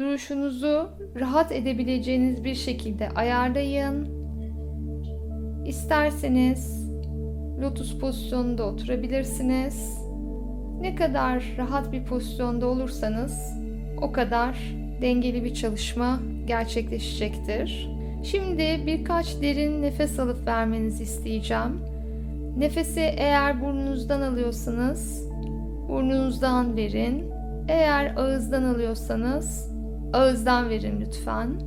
Duruşunuzu rahat edebileceğiniz bir şekilde ayarlayın. İsterseniz lotus pozisyonunda oturabilirsiniz. Ne kadar rahat bir pozisyonda olursanız o kadar dengeli bir çalışma gerçekleşecektir. Şimdi birkaç derin nefes alıp vermenizi isteyeceğim. Nefesi eğer burnunuzdan alıyorsanız burnunuzdan verin. Eğer ağızdan alıyorsanız ağızdan verin lütfen.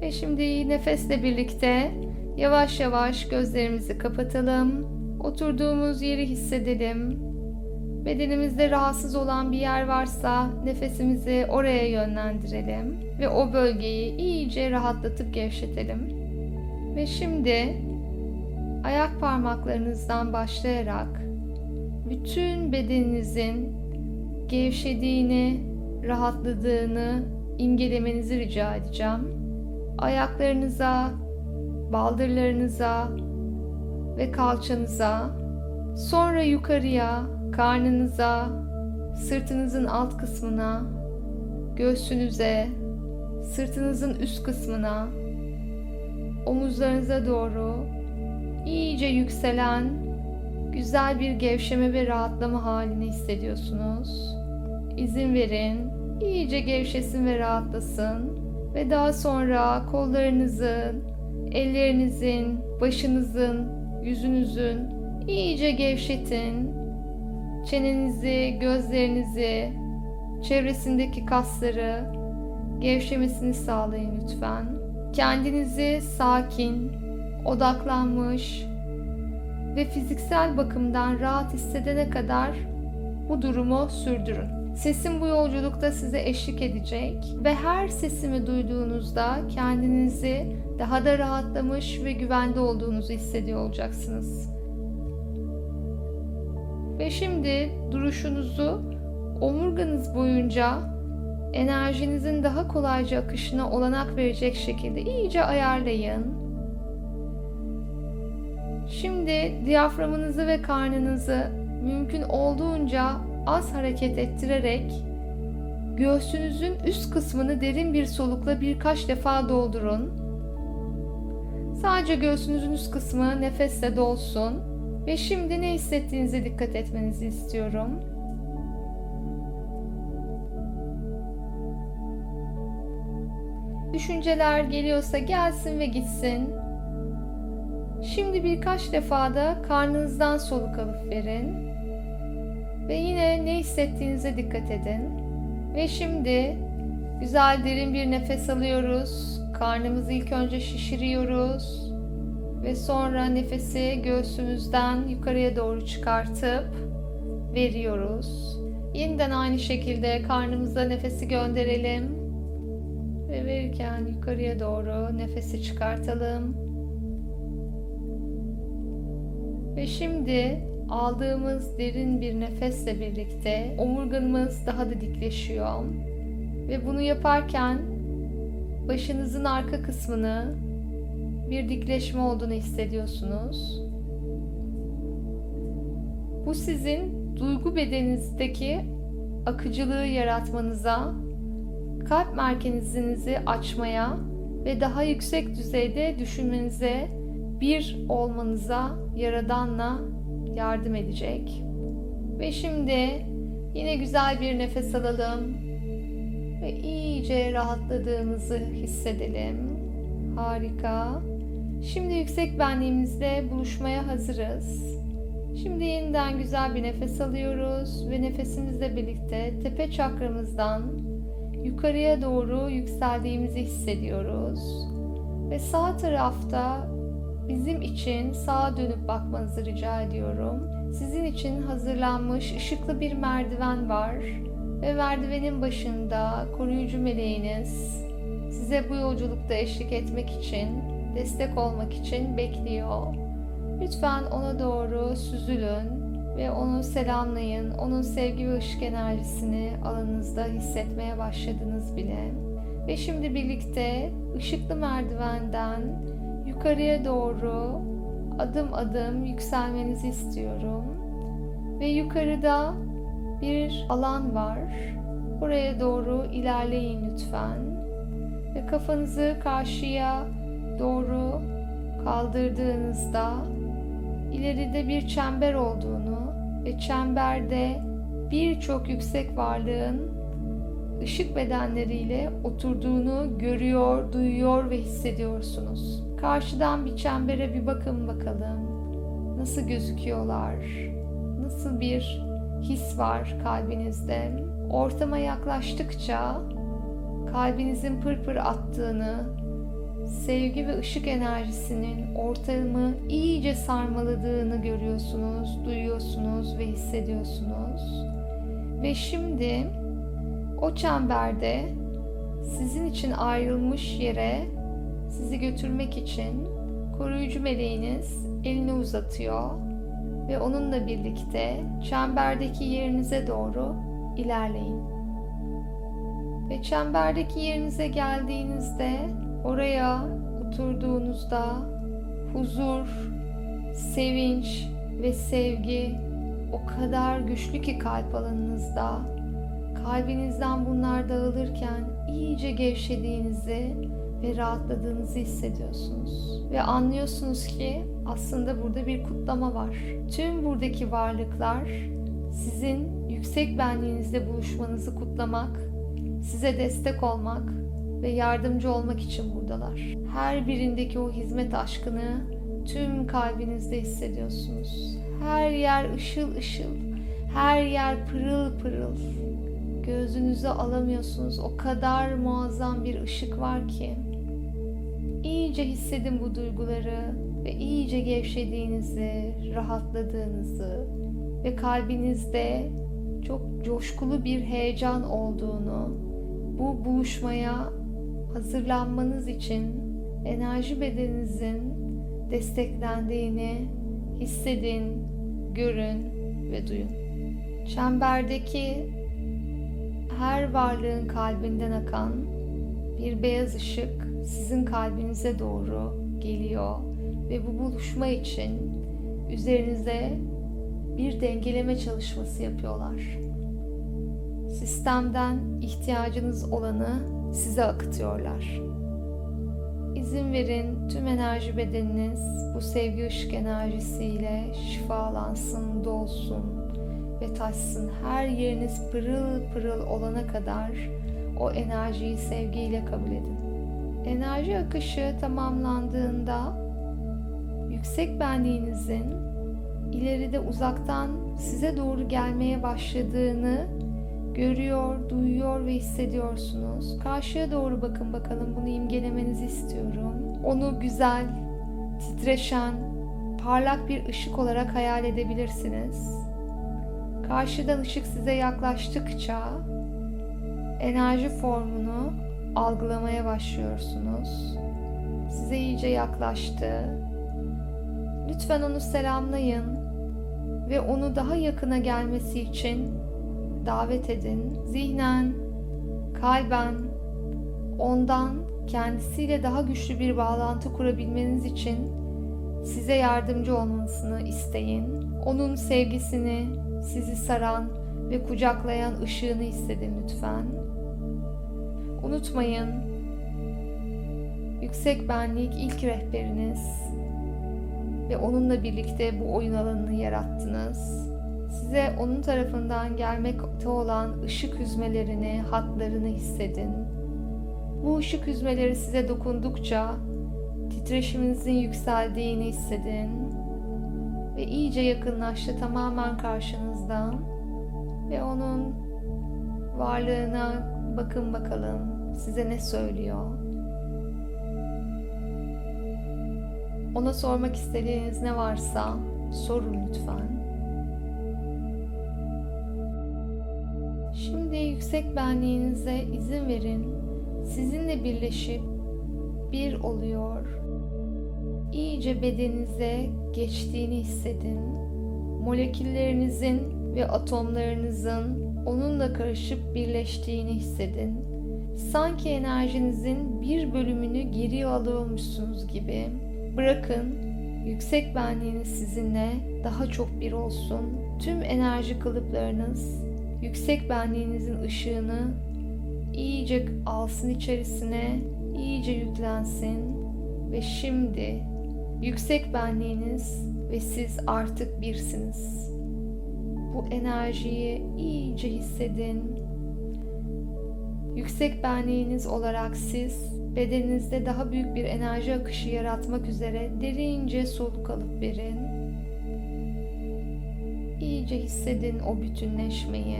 Ve şimdi nefesle birlikte yavaş yavaş gözlerimizi kapatalım. Oturduğumuz yeri hissedelim. Bedenimizde rahatsız olan bir yer varsa nefesimizi oraya yönlendirelim ve o bölgeyi iyice rahatlatıp gevşetelim. Ve şimdi ayak parmaklarınızdan başlayarak bütün bedeninizin gevşediğini, rahatladığını imgelemenizi rica edeceğim. Ayaklarınıza, baldırlarınıza ve kalçanıza, sonra yukarıya, karnınıza, sırtınızın alt kısmına, göğsünüze, sırtınızın üst kısmına, omuzlarınıza doğru iyice yükselen güzel bir gevşeme ve rahatlama halini hissediyorsunuz. İzin verin, iyice gevşesin ve rahatlasın ve daha sonra kollarınızın, ellerinizin, başınızın, yüzünüzün iyice gevşetin. Çenenizi, gözlerinizi, çevresindeki kasları gevşemesini sağlayın lütfen. Kendinizi sakin, odaklanmış ve fiziksel bakımdan rahat hissedene kadar bu durumu sürdürün. Sesim bu yolculukta size eşlik edecek ve her sesimi duyduğunuzda kendinizi daha da rahatlamış ve güvende olduğunuzu hissediyor olacaksınız. Ve şimdi duruşunuzu omurganız boyunca enerjinizin daha kolayca akışına olanak verecek şekilde iyice ayarlayın. Şimdi diyaframınızı ve karnınızı mümkün olduğunca az hareket ettirerek göğsünüzün üst kısmını derin bir solukla birkaç defa doldurun. Sadece göğsünüzün üst kısmı nefesle dolsun ve şimdi ne hissettiğinize dikkat etmenizi istiyorum. Düşünceler geliyorsa gelsin ve gitsin. Şimdi birkaç defa da karnınızdan soluk alıp verin. Ve yine ne hissettiğinize dikkat edin. Ve şimdi güzel derin bir nefes alıyoruz. Karnımızı ilk önce şişiriyoruz. Ve sonra nefesi göğsümüzden yukarıya doğru çıkartıp veriyoruz. Yeniden aynı şekilde karnımıza nefesi gönderelim. Ve verirken yukarıya doğru nefesi çıkartalım. Ve şimdi aldığımız derin bir nefesle birlikte omurgamız daha da dikleşiyor. Ve bunu yaparken başınızın arka kısmını bir dikleşme olduğunu hissediyorsunuz. Bu sizin duygu bedeninizdeki akıcılığı yaratmanıza, kalp merkezinizi açmaya ve daha yüksek düzeyde düşünmenize, bir olmanıza Yaradan'la yardım edecek. Ve şimdi yine güzel bir nefes alalım ve iyice rahatladığımızı hissedelim. Harika. Şimdi yüksek benliğimizle buluşmaya hazırız. Şimdi yeniden güzel bir nefes alıyoruz ve nefesimizle birlikte tepe çakramızdan yukarıya doğru yükseldiğimizi hissediyoruz. Ve sağ tarafta bizim için sağa dönüp bakmanızı rica ediyorum. Sizin için hazırlanmış ışıklı bir merdiven var ve merdivenin başında koruyucu meleğiniz size bu yolculukta eşlik etmek için, destek olmak için bekliyor. Lütfen ona doğru süzülün ve onu selamlayın. Onun sevgi ve ışık enerjisini alanınızda hissetmeye başladınız bile. Ve şimdi birlikte ışıklı merdivenden yukarıya doğru adım adım yükselmenizi istiyorum. Ve yukarıda bir alan var Buraya doğru ilerleyin lütfen. Ve kafanızı karşıya doğru kaldırdığınızda ileride bir çember olduğunu ve çemberde birçok yüksek varlığın ışık bedenleriyle oturduğunu görüyor, duyuyor ve hissediyorsunuz. Karşıdan bir çembere bir bakın bakalım. Nasıl gözüküyorlar? Nasıl bir his var kalbinizde? Ortama yaklaştıkça kalbinizin pırpır attığını, sevgi ve ışık enerjisinin ortamı iyice sarmaladığını görüyorsunuz, duyuyorsunuz ve hissediyorsunuz. Ve şimdi o çemberde sizin için ayrılmış yere sizi götürmek için koruyucu meleğiniz elini uzatıyor ve onunla birlikte çemberdeki yerinize doğru ilerleyin. Ve çemberdeki yerinize geldiğinizde oraya oturduğunuzda huzur, sevinç ve sevgi o kadar güçlü ki kalp alanınızda kalbinizden bunlar dağılırken iyice gevşediğinizi ve rahatladığınızı hissediyorsunuz. Ve anlıyorsunuz ki aslında burada bir kutlama var. Tüm buradaki varlıklar sizin yüksek benliğinizle buluşmanızı kutlamak, size destek olmak ve yardımcı olmak için buradalar. Her birindeki o hizmet aşkını tüm kalbinizde hissediyorsunuz. Her yer ışıl ışıl, her yer pırıl pırıl. Gözünüze alamıyorsunuz. O kadar muazzam bir ışık var ki. İyice hissedin bu duyguları ve iyice gevşediğinizi, rahatladığınızı ve kalbinizde çok coşkulu bir heyecan olduğunu, bu buluşmaya hazırlanmanız için enerji bedeninizin desteklendiğini hissedin, görün ve duyun. Çemberdeki her varlığın kalbinden akan bir beyaz ışık sizin kalbinize doğru geliyor ve bu buluşma için üzerinize bir dengeleme çalışması yapıyorlar. Sistemden ihtiyacınız olanı size akıtıyorlar. İzin verin tüm enerji bedeniniz bu sevgi ışık enerjisiyle şifalansın, dolsun ve taşsın. Her yeriniz pırıl pırıl olana kadar o enerjiyi sevgiyle kabul edin. Enerji akışı tamamlandığında yüksek benliğinizin ileride uzaktan size doğru gelmeye başladığını görüyor, duyuyor ve hissediyorsunuz. Karşıya doğru bakın bakalım bunu imgelemenizi istiyorum. Onu güzel, titreşen, parlak bir ışık olarak hayal edebilirsiniz. Karşıdan ışık size yaklaştıkça enerji formunu algılamaya başlıyorsunuz. Size iyice yaklaştı. Lütfen onu selamlayın ve onu daha yakına gelmesi için davet edin. Zihnen, kalben ondan kendisiyle daha güçlü bir bağlantı kurabilmeniz için size yardımcı olmasını isteyin. Onun sevgisini, sizi saran ve kucaklayan ışığını hissedin lütfen. Unutmayın, yüksek benlik ilk rehberiniz ve onunla birlikte bu oyun alanını yarattınız. Size onun tarafından gelmekte olan ışık hüzmelerini, hatlarını hissedin. Bu ışık hüzmeleri size dokundukça titreşiminizin yükseldiğini hissedin ve iyice yakınlaştı tamamen karşınızda ve onun varlığına bakın bakalım size ne söylüyor. Ona sormak istediğiniz ne varsa sorun lütfen. Şimdi yüksek benliğinize izin verin. Sizinle birleşip bir oluyor. İyice bedeninize geçtiğini hissedin. Moleküllerinizin ve atomlarınızın onunla karışıp birleştiğini hissedin. Sanki enerjinizin bir bölümünü geri alıyormuşsunuz gibi. Bırakın yüksek benliğiniz sizinle daha çok bir olsun. Tüm enerji kalıplarınız yüksek benliğinizin ışığını iyice alsın içerisine, iyice yüklensin ve şimdi yüksek benliğiniz ve siz artık birsiniz. Bu enerjiyi iyice hissedin. Yüksek benliğiniz olarak siz bedeninizde daha büyük bir enerji akışı yaratmak üzere derince soluk alıp verin. İyice hissedin o bütünleşmeyi.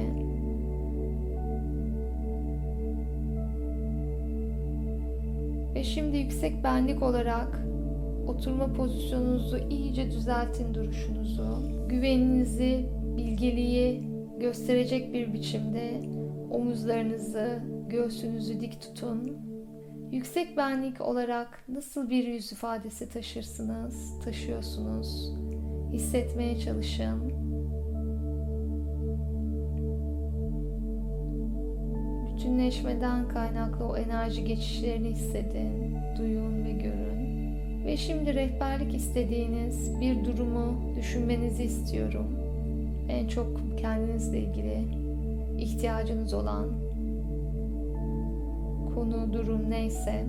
Ve şimdi yüksek benlik olarak oturma pozisyonunuzu iyice düzeltin duruşunuzu. Güveninizi, bilgeliği gösterecek bir biçimde omuzlarınızı, göğsünüzü dik tutun. Yüksek benlik olarak nasıl bir yüz ifadesi taşırsınız, taşıyorsunuz? Hissetmeye çalışın. Bütünleşmeden kaynaklı o enerji geçişlerini hissedin, duyun ve görün. Ve şimdi rehberlik istediğiniz bir durumu düşünmenizi istiyorum. En çok kendinizle ilgili ihtiyacınız olan konu, durum neyse.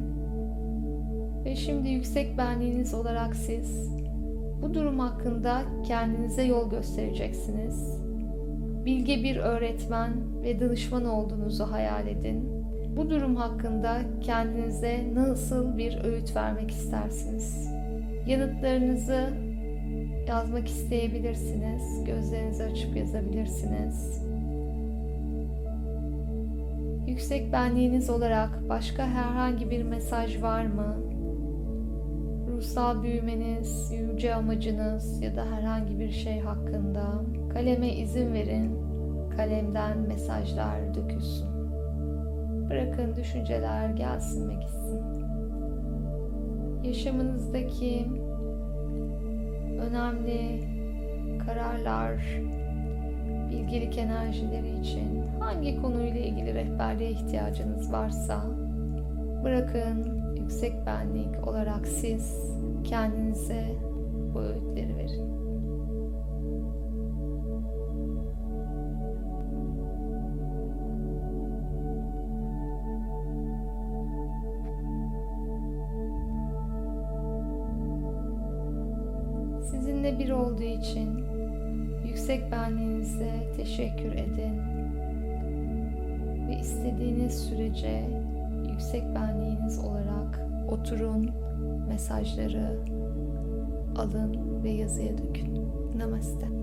Ve şimdi yüksek benliğiniz olarak siz bu durum hakkında kendinize yol göstereceksiniz. Bilge bir öğretmen ve danışman olduğunuzu hayal edin. Bu durum hakkında kendinize nasıl bir öğüt vermek istersiniz? Yanıtlarınızı yazmak isteyebilirsiniz. Gözlerinizi açıp yazabilirsiniz. Yüksek benliğiniz olarak başka herhangi bir mesaj var mı? Ruhsal büyümeniz, yüce amacınız ya da herhangi bir şey hakkında kaleme izin verin. Kalemden mesajlar dökülsün. Bırakın düşünceler gelsin ve gitsin. Yaşamınızdaki önemli kararlar, bilgelik enerjileri için hangi konuyla ilgili rehberliğe ihtiyacınız varsa bırakın yüksek benlik olarak siz kendinize bu öğütleri verin. İçin yüksek benliğinize teşekkür edin. Ve istediğiniz sürece yüksek benliğiniz olarak oturun, mesajları alın ve yazıya dökün. Namaste.